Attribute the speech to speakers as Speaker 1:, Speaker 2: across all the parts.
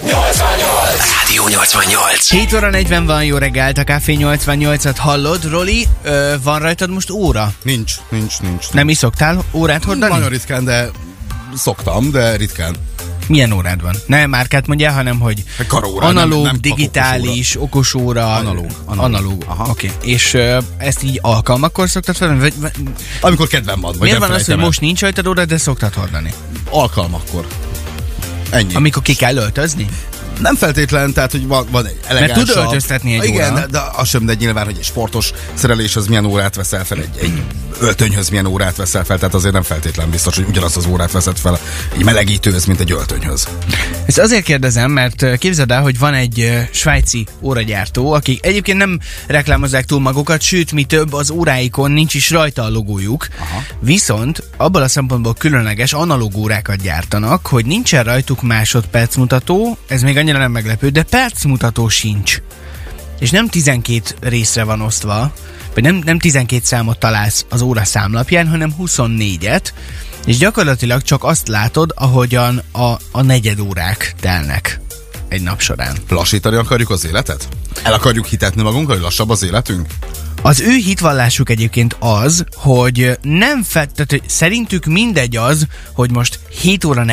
Speaker 1: Rádió 88.
Speaker 2: 7 óra 40 van, jó reggelt, a Café 88-at hallod. Roli, ö, van rajtad most óra?
Speaker 3: Nincs, nincs, nincs.
Speaker 2: Nem is szoktál órát hordani?
Speaker 3: Nagyon ritkán, de szoktam, de ritkán.
Speaker 2: Milyen órád van? Nem márkát mondjál, hanem hogy
Speaker 3: karóra,
Speaker 2: analóg,
Speaker 3: nem- nem
Speaker 2: digitális, okosóra.
Speaker 3: Analóg, analóg.
Speaker 2: Analóg.
Speaker 3: Aha.
Speaker 2: Oké. És ö, ezt így alkalmakkor szoktad felvenni? Vagy, vagy,
Speaker 3: Amikor kedvem van, vagy
Speaker 2: miért van az, hogy
Speaker 3: el.
Speaker 2: most nincs rajtad óra, de szoktad hordani?
Speaker 3: Alkalmakkor. Ennyi.
Speaker 2: Amikor ki kell öltözni?
Speaker 3: Nem feltétlen, tehát, hogy van, van egy elegánsabb...
Speaker 2: tud öltöztetni egy
Speaker 3: Igen,
Speaker 2: óra.
Speaker 3: de, az sem, de nyilván, hogy egy sportos szerelés az milyen órát veszel fel, egy, egy öltönyhöz milyen órát veszel fel, tehát azért nem feltétlen biztos, hogy ugyanazt az órát veszed fel egy melegítőhöz, mint egy öltönyhöz.
Speaker 2: Ezt azért kérdezem, mert képzeld el, hogy van egy svájci óragyártó, akik egyébként nem reklámozzák túl magukat, sőt, mi több, az óráikon nincs is rajta a logójuk. Aha. Viszont abból a szempontból különleges analóg órákat gyártanak, hogy nincsen rajtuk másodperc mutató, ez még annyira nem meglepő, de percmutató sincs. És nem 12 részre van osztva, vagy nem, nem 12 számot találsz az óra számlapján, hanem 24-et, és gyakorlatilag csak azt látod, ahogyan a, a negyed órák telnek egy nap során.
Speaker 3: Lassítani akarjuk az életet? El akarjuk hitetni magunkkal, hogy lassabb az életünk?
Speaker 2: Az ő hitvallásuk egyébként az, hogy nem fed, tehát hogy szerintük mindegy az, hogy most 7 óra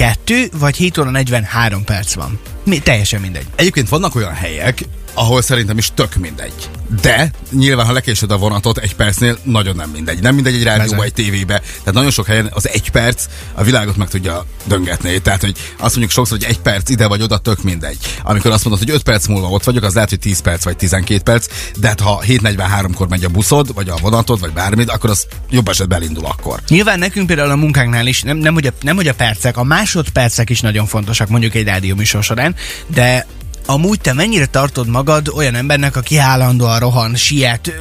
Speaker 2: 42 vagy 7 óra 43 perc van. Mi, teljesen mindegy.
Speaker 3: Egyébként vannak olyan helyek, ahol szerintem is tök mindegy. De nyilván, ha lekésed a vonatot egy percnél, nagyon nem mindegy. Nem mindegy egy rádióba, egy tévébe. Tehát nagyon sok helyen az egy perc a világot meg tudja döngetni. Tehát, hogy azt mondjuk sokszor, hogy egy perc ide vagy oda, tök mindegy. Amikor azt mondod, hogy 5 perc múlva ott vagyok, az lehet, hogy 10 perc vagy 12 perc, de hát ha 7.43-kor megy a buszod, vagy a vonatod, vagy bármit, akkor az jobb esetben elindul akkor.
Speaker 2: Nyilván nekünk például a munkánknál is, nem, nem, hogy a, nem hogy a percek, a másodpercek is nagyon fontosak mondjuk egy rádió műsor során, de amúgy te mennyire tartod magad olyan embernek, aki állandóan rohan, siet,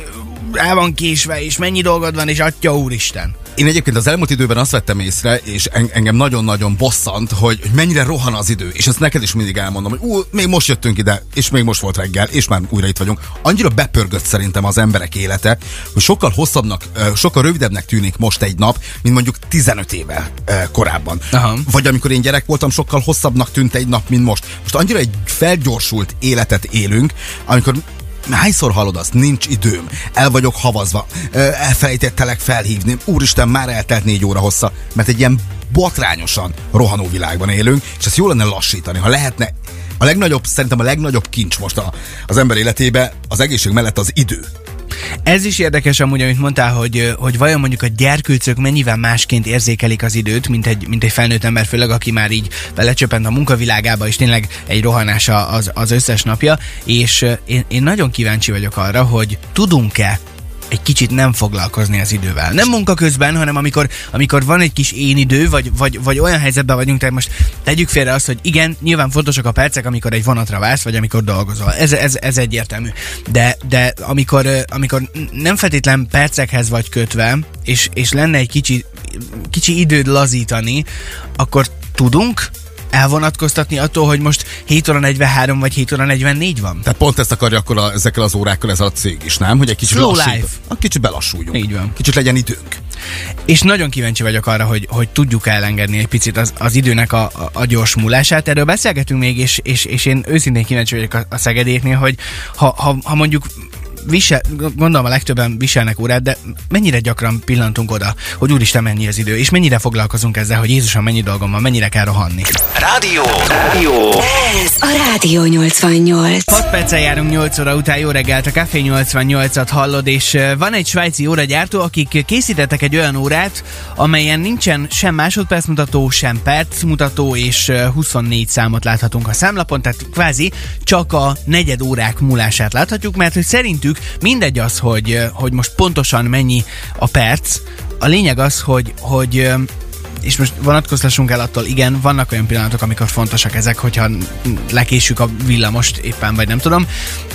Speaker 2: el van késve, és mennyi dolgod van, és atya úristen.
Speaker 3: Én egyébként az elmúlt időben azt vettem észre, és en- engem nagyon-nagyon bosszant, hogy, hogy mennyire rohan az idő. És ezt neked is mindig elmondom, hogy ú, még most jöttünk ide, és még most volt reggel, és már újra itt vagyunk. Annyira bepörgött szerintem az emberek élete, hogy sokkal hosszabbnak, sokkal rövidebbnek tűnik most egy nap, mint mondjuk 15 éve korábban.
Speaker 2: Aha.
Speaker 3: Vagy amikor én gyerek voltam, sokkal hosszabbnak tűnt egy nap, mint most. Most annyira egy felgyorsult életet élünk, amikor Hányszor hallod azt? Nincs időm. El vagyok havazva. Ö, elfelejtettelek felhívni. Úristen, már eltelt négy óra hossza. Mert egy ilyen botrányosan rohanó világban élünk, és ezt jó lenne lassítani. Ha lehetne, a legnagyobb, szerintem a legnagyobb kincs most a, az ember életébe az egészség mellett az idő.
Speaker 2: Ez is érdekes amúgy, amit mondtál, hogy, hogy vajon mondjuk a gyerkőcök mennyivel másként érzékelik az időt, mint egy, mint egy felnőtt ember, főleg aki már így belecsöppent a munkavilágába, és tényleg egy rohanása az, az összes napja, és én, én nagyon kíváncsi vagyok arra, hogy tudunk-e egy kicsit nem foglalkozni az idővel. Nem munka közben, hanem amikor, amikor van egy kis én idő, vagy, vagy, vagy olyan helyzetben vagyunk, tehát most tegyük félre azt, hogy igen, nyilván fontosak a percek, amikor egy vonatra vársz, vagy amikor dolgozol. Ez, ez, ez egyértelmű. De, de amikor, amikor nem feltétlen percekhez vagy kötve, és, és lenne egy kicsi, kicsi időd lazítani, akkor tudunk elvonatkoztatni attól, hogy most 7 óra 43 vagy 7 óra 44 van?
Speaker 3: Tehát pont ezt akarja akkor a, ezekkel az órákkal ez a cég is, nem? Hogy egy kicsit
Speaker 2: Slow
Speaker 3: lassít-
Speaker 2: life.
Speaker 3: A kicsit belassuljunk.
Speaker 2: Így van.
Speaker 3: Kicsit legyen időnk.
Speaker 2: És nagyon kíváncsi vagyok arra, hogy, hogy tudjuk elengedni egy picit az, az időnek a, a, a gyors múlását. Erről beszélgetünk még, és, és, és én őszintén kíváncsi vagyok a, a Szegedieknél, hogy ha, ha, ha mondjuk visel, gondolom a legtöbben viselnek órát, de mennyire gyakran pillantunk oda, hogy úristen mennyi az idő, és mennyire foglalkozunk ezzel, hogy Jézusom mennyi dolgom van, mennyire kell rohanni.
Speaker 1: Rádió. Rádió.
Speaker 4: Ez a Rádió 88.
Speaker 2: 6 perccel járunk 8 óra után, jó reggelt, a Café 88-at hallod, és van egy svájci óragyártó, akik készítettek egy olyan órát, amelyen nincsen sem másodpercmutató, sem percmutató, és ö, 24 számot láthatunk a számlapon, tehát kvázi csak a negyed órák múlását láthatjuk, mert hogy szerintük mindegy az, hogy, hogy most pontosan mennyi a perc, a lényeg az, hogy, hogy és most vonatkoztassunk el attól, igen, vannak olyan pillanatok, amikor fontosak ezek, hogyha lekésük a villamost éppen, vagy nem tudom,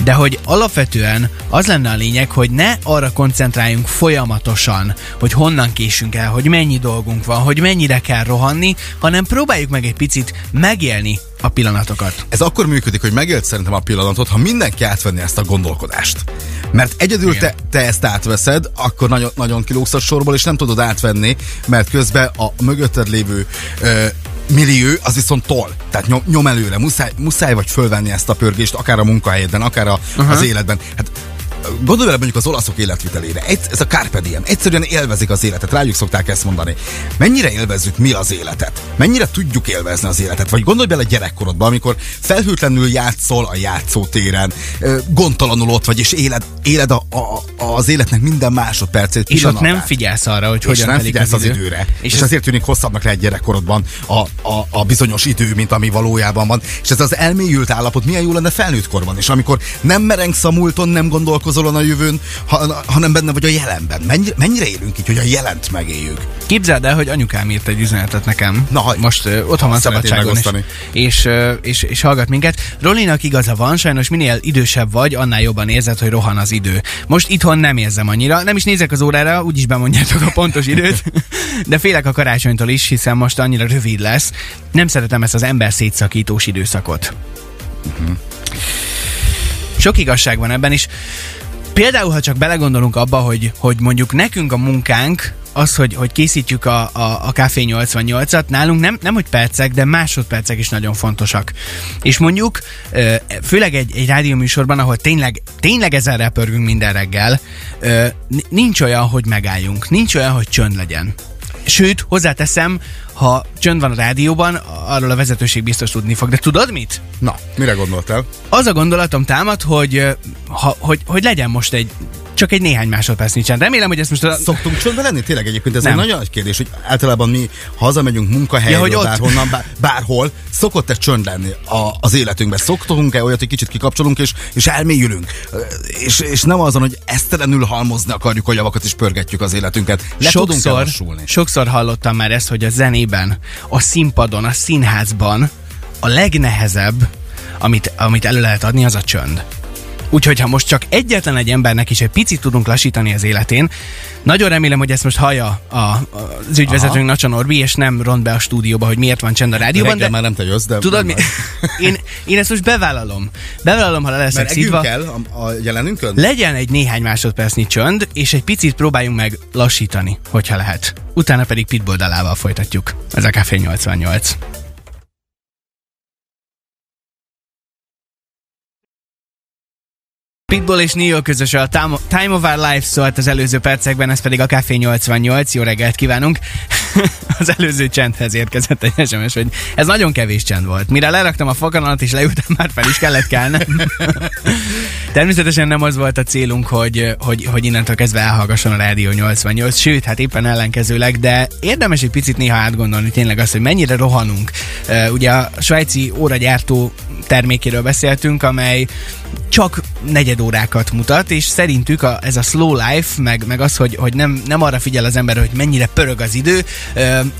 Speaker 2: de hogy alapvetően az lenne a lényeg, hogy ne arra koncentráljunk folyamatosan, hogy honnan késünk el, hogy mennyi dolgunk van, hogy mennyire kell rohanni, hanem próbáljuk meg egy picit megélni a pillanatokat.
Speaker 3: Ez akkor működik, hogy megélt szerintem a pillanatot, ha mindenki átvenni ezt a gondolkodást. Mert egyedül te, te ezt átveszed, akkor nagyon, nagyon kilógsz a sorból, és nem tudod átvenni, mert közben a mögötted lévő ö, millió, az viszont tol. Tehát nyom, nyom előre, muszáj, muszáj vagy fölvenni ezt a pörgést, akár a munkahelyeden, akár a, az életben. Hát gondolj bele mondjuk az olaszok életvitelére. Egy, ez a Carpe Diem. Egyszerűen élvezik az életet. Rájuk szokták ezt mondani. Mennyire élvezzük mi az életet? Mennyire tudjuk élvezni az életet? Vagy gondolj bele gyerekkorodban, amikor felhőtlenül játszol a játszótéren, gondtalanul ott vagy, és éled, éled a, a, az életnek minden másodpercét.
Speaker 2: És ott nem figyelsz arra, hogy
Speaker 3: és
Speaker 2: hogyan
Speaker 3: nem figyelsz az,
Speaker 2: idő.
Speaker 3: időre. És,
Speaker 2: És
Speaker 3: ezért tűnik hosszabbnak lehet gyerekkorodban a, a, a bizonyos idő, mint ami valójában van. És ez az elmélyült állapot milyen jó lenne felnőtt korban. És amikor nem merengsz a múlton, nem gondolkozol a jövőn, ha, hanem benne vagy a jelenben. Mennyire, mennyire élünk így, hogy a jelent megéljük?
Speaker 2: Képzeld el, hogy anyukám írt egy üzenetet nekem.
Speaker 3: Na, hagyd.
Speaker 2: Most uh, otthon van szabadságon, és, és, és, és hallgat minket. Rolinak igaza van, sajnos minél idősebb vagy, annál jobban érzed, hogy rohan az idő. Most itthon nem érzem annyira, nem is nézek az órára, úgyis bemondjátok a pontos időt, de félek a karácsonytól is, hiszen most annyira rövid lesz. Nem szeretem ezt az ember szétszakítós időszakot. Sok igazság van ebben is. Például, ha csak belegondolunk abba, hogy, hogy mondjuk nekünk a munkánk, az, hogy, hogy készítjük a, a, a Café 88-at, nálunk nem, nem hogy percek, de másodpercek is nagyon fontosak. És mondjuk, főleg egy, egy rádióműsorban, ahol tényleg, tényleg ezerrel pörgünk minden reggel, nincs olyan, hogy megálljunk, nincs olyan, hogy csönd legyen. Sőt, hozzáteszem, ha csönd van a rádióban, arról a vezetőség biztos tudni fog. De tudod mit?
Speaker 3: Na, mire gondoltál?
Speaker 2: az a gondolatom támad, hogy, ha, hogy, hogy legyen most egy csak egy néhány másodperc nincsen. Remélem, hogy ezt most... A...
Speaker 3: Szoktunk csöndben lenni? Tényleg egyébként ez
Speaker 2: Nem.
Speaker 3: egy nagyon nagy kérdés, hogy általában mi hazamegyünk munkahelyről,
Speaker 2: Ja, hogy ott-
Speaker 3: bárhonnan, bár, bárhol, szokott-e csönd lenni a, az életünkben? Szoktunk-e olyat, hogy kicsit kikapcsolunk és, és elmélyülünk? És, és nem azon, hogy esztelenül halmozni akarjuk a javakat és pörgetjük az életünket. Le tudunk
Speaker 2: sokszor,
Speaker 3: lassulni.
Speaker 2: sokszor hallottam már ezt, hogy a zenében, a színpadon, a színházban a legnehezebb, amit, amit elő lehet adni, az a csönd. Úgyhogy ha most csak egyetlen egy embernek is egy picit tudunk lassítani az életén, nagyon remélem, hogy ezt most hallja a, az ügyvezetőnk Nacsa Norbi, és nem ront be a stúdióba, hogy miért van csend a rádióban,
Speaker 3: Reggel
Speaker 2: de
Speaker 3: már nem te jössz, de
Speaker 2: tudod mi? Én, én ezt most bevállalom. Bevállalom, ha le leszek szívva.
Speaker 3: kell a, a jelenünkön?
Speaker 2: Legyen egy néhány másodpercnyi csönd, és egy picit próbáljunk meg lassítani, hogyha lehet. Utána pedig Pitbull dalával folytatjuk. Ez a Café 88. Pitbull és Neo közös a Time of Our Life szólt az előző percekben, ez pedig a Café 88. Jó reggelt kívánunk! az előző csendhez érkezett egy SMS, hogy ez nagyon kevés csend volt. Mire leraktam a foganat és leültem, már fel is kellett kelnem. Természetesen nem az volt a célunk, hogy, hogy, hogy innentől kezdve elhallgasson a Rádió 88, sőt, hát éppen ellenkezőleg, de érdemes egy picit néha átgondolni tényleg azt, hogy mennyire rohanunk. Ugye a svájci óragyártó termékéről beszéltünk, amely csak negyed órákat mutat, és szerintük a, ez a slow life, meg, meg az, hogy, hogy nem, nem arra figyel az ember, hogy mennyire pörög az idő,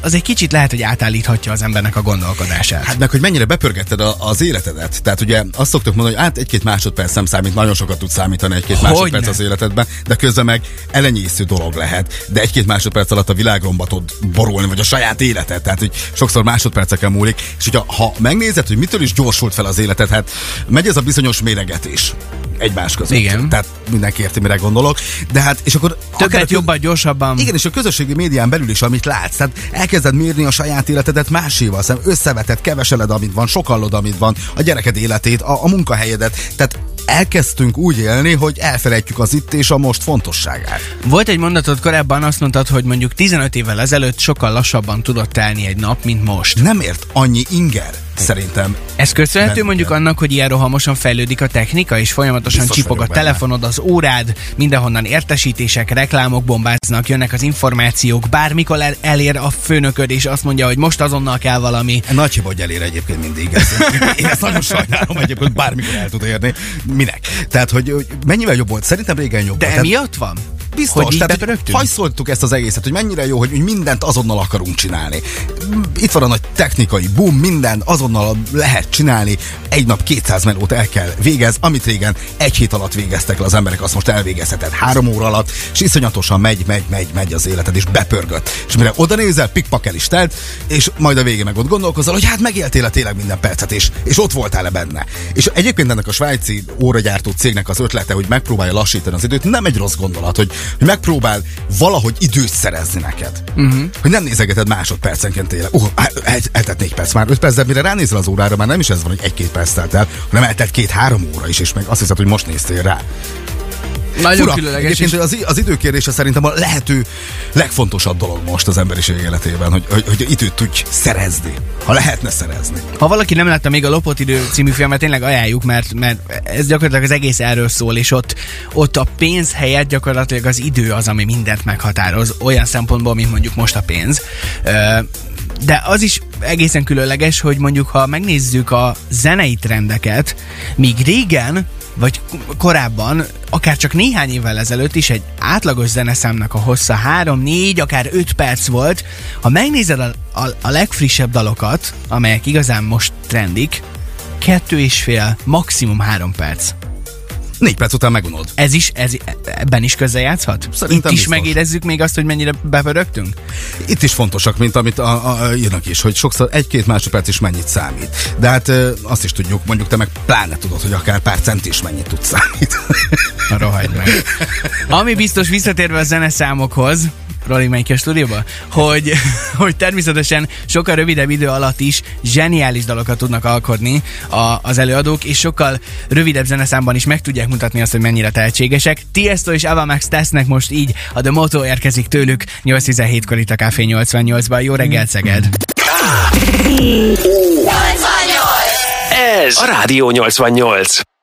Speaker 2: az egy kicsit lehet, hogy átállíthatja az embernek a gondolkodását.
Speaker 3: Hát meg, hogy mennyire bepörgetted a, az életedet. Tehát ugye azt szoktuk mondani, hogy hát egy-két másodperc nem számít, nagyon sokat tud számítani egy-két
Speaker 2: Hogyne.
Speaker 3: másodperc az életedben, de közben meg elenyésző dolog lehet. De egy-két másodperc alatt a világromba tud borulni, vagy a saját életed. Tehát, hogy sokszor másodperceken múlik. És hogyha ha megnézed, hogy mitől is gyorsult fel az életed, hát megy ez a bizonyos méregetés egymás között.
Speaker 2: Igen.
Speaker 3: Tehát mindenki érti, mire gondolok. De hát, és akkor
Speaker 2: Többet, jobban, gyorsabban.
Speaker 3: igen, és a közösségi médián belül is, amit látsz, tehát elkezded mérni a saját életedet máséval, szem összeveted, keveseled, amit van, sokallod, amit van, a gyereked életét, a, a munkahelyedet. Tehát elkezdtünk úgy élni, hogy elfelejtjük az itt és a most fontosságát.
Speaker 2: Volt egy mondatod korábban, azt mondtad, hogy mondjuk 15 évvel ezelőtt sokkal lassabban tudott telni egy nap, mint most.
Speaker 3: Nem ért annyi inger, szerintem.
Speaker 2: Ez köszönhető mondjuk annak, hogy ilyen rohamosan fejlődik a technika, és folyamatosan csipog a
Speaker 3: benne.
Speaker 2: telefonod, az órád, mindenhonnan értesítések, reklámok bombáznak, jönnek az információk, bármikor el- elér a főnököd, és azt mondja, hogy most azonnal kell valami.
Speaker 3: Nagy hiba, hogy elér egyébként mindig. Ezt, én ezt nagyon sajnálom egyébként, bármikor el tud érni. Minek? Tehát, hogy, mennyivel jobb volt? Szerintem régen jobb
Speaker 2: De
Speaker 3: volt.
Speaker 2: Emiatt van?
Speaker 3: Biztos,
Speaker 2: hogy
Speaker 3: tehát,
Speaker 2: bepörögtünk?
Speaker 3: hajszoltuk ezt az egészet, hogy mennyire jó, hogy, mindent azonnal akarunk csinálni. Itt van a nagy technikai boom, minden azonnal lehet csinálni, egy nap 200 melót el kell végez, amit régen egy hét alatt végeztek le az emberek, azt most elvégezheted három óra alatt, és iszonyatosan megy, megy, megy, megy az életed, és bepörgött. És mire oda nézel, pikpak is telt, és majd a végén meg ott gondolkozol, hogy hát megéltél tényleg minden percet, és, és ott voltál-e benne. És egyébként ennek a svájci óragyártó cégnek az ötlete, hogy megpróbálja lassítani az időt, nem egy rossz gondolat, hogy hogy megpróbál valahogy időt szerezni neked. Uh-huh. Hogy nem nézegeted másodpercenként tényleg. Uh, el, eltett négy perc, már öt perc, de mire ránézel az órára, már nem is ez van, hogy egy-két perc telt el, hanem eltelt két-három óra is, és meg azt hiszed, hogy most néztél rá.
Speaker 2: Nagyon
Speaker 3: Fura.
Speaker 2: különleges.
Speaker 3: Egyébként az, az időkérése szerintem a lehető legfontosabb dolog most az emberiség életében, hogy, hogy, hogy időt tudj szerezni. Ha lehetne szerezni.
Speaker 2: ha valaki nem látta még a Lopott idő című filmet, tényleg ajánljuk, mert, mert ez gyakorlatilag az egész erről szól, és ott, ott a pénz helyett gyakorlatilag az idő az, ami mindent meghatároz, olyan szempontból, mint mondjuk most a pénz. De az is egészen különleges, hogy mondjuk, ha megnézzük a zenei trendeket, míg régen, vagy korábban, akár csak néhány évvel ezelőtt is egy átlagos zeneszámnak a hossza 3, 4, akár 5 perc volt. Ha megnézed a, a, a legfrissebb dalokat, amelyek igazán most trendik, kettő és fél, maximum három perc.
Speaker 3: Négy perc után megunod.
Speaker 2: Ez is, ez, ebben is közrejátszhat?
Speaker 3: Szerintem
Speaker 2: Itt is
Speaker 3: biztos.
Speaker 2: megérezzük még azt, hogy mennyire bepörögtünk?
Speaker 3: Itt is fontosak, mint amit a, a, írnak is, hogy sokszor egy-két másodperc is mennyit számít. De hát ö, azt is tudjuk, mondjuk te meg pláne tudod, hogy akár pár cent is mennyit tud számít.
Speaker 2: Na, rohagy meg. Ami biztos visszatérve a zeneszámokhoz, Roli megy ki a stúdióba, hogy, hogy természetesen sokkal rövidebb idő alatt is zseniális dalokat tudnak alkotni a, az előadók, és sokkal rövidebb zeneszámban is meg tudják mutatni azt, hogy mennyire tehetségesek. Tiesto és Ava Max tesznek most így, a The Moto érkezik tőlük 8.17-kor itt a Café 88-ban. Jó reggelt, Szeged!
Speaker 1: Ez a Rádió 88.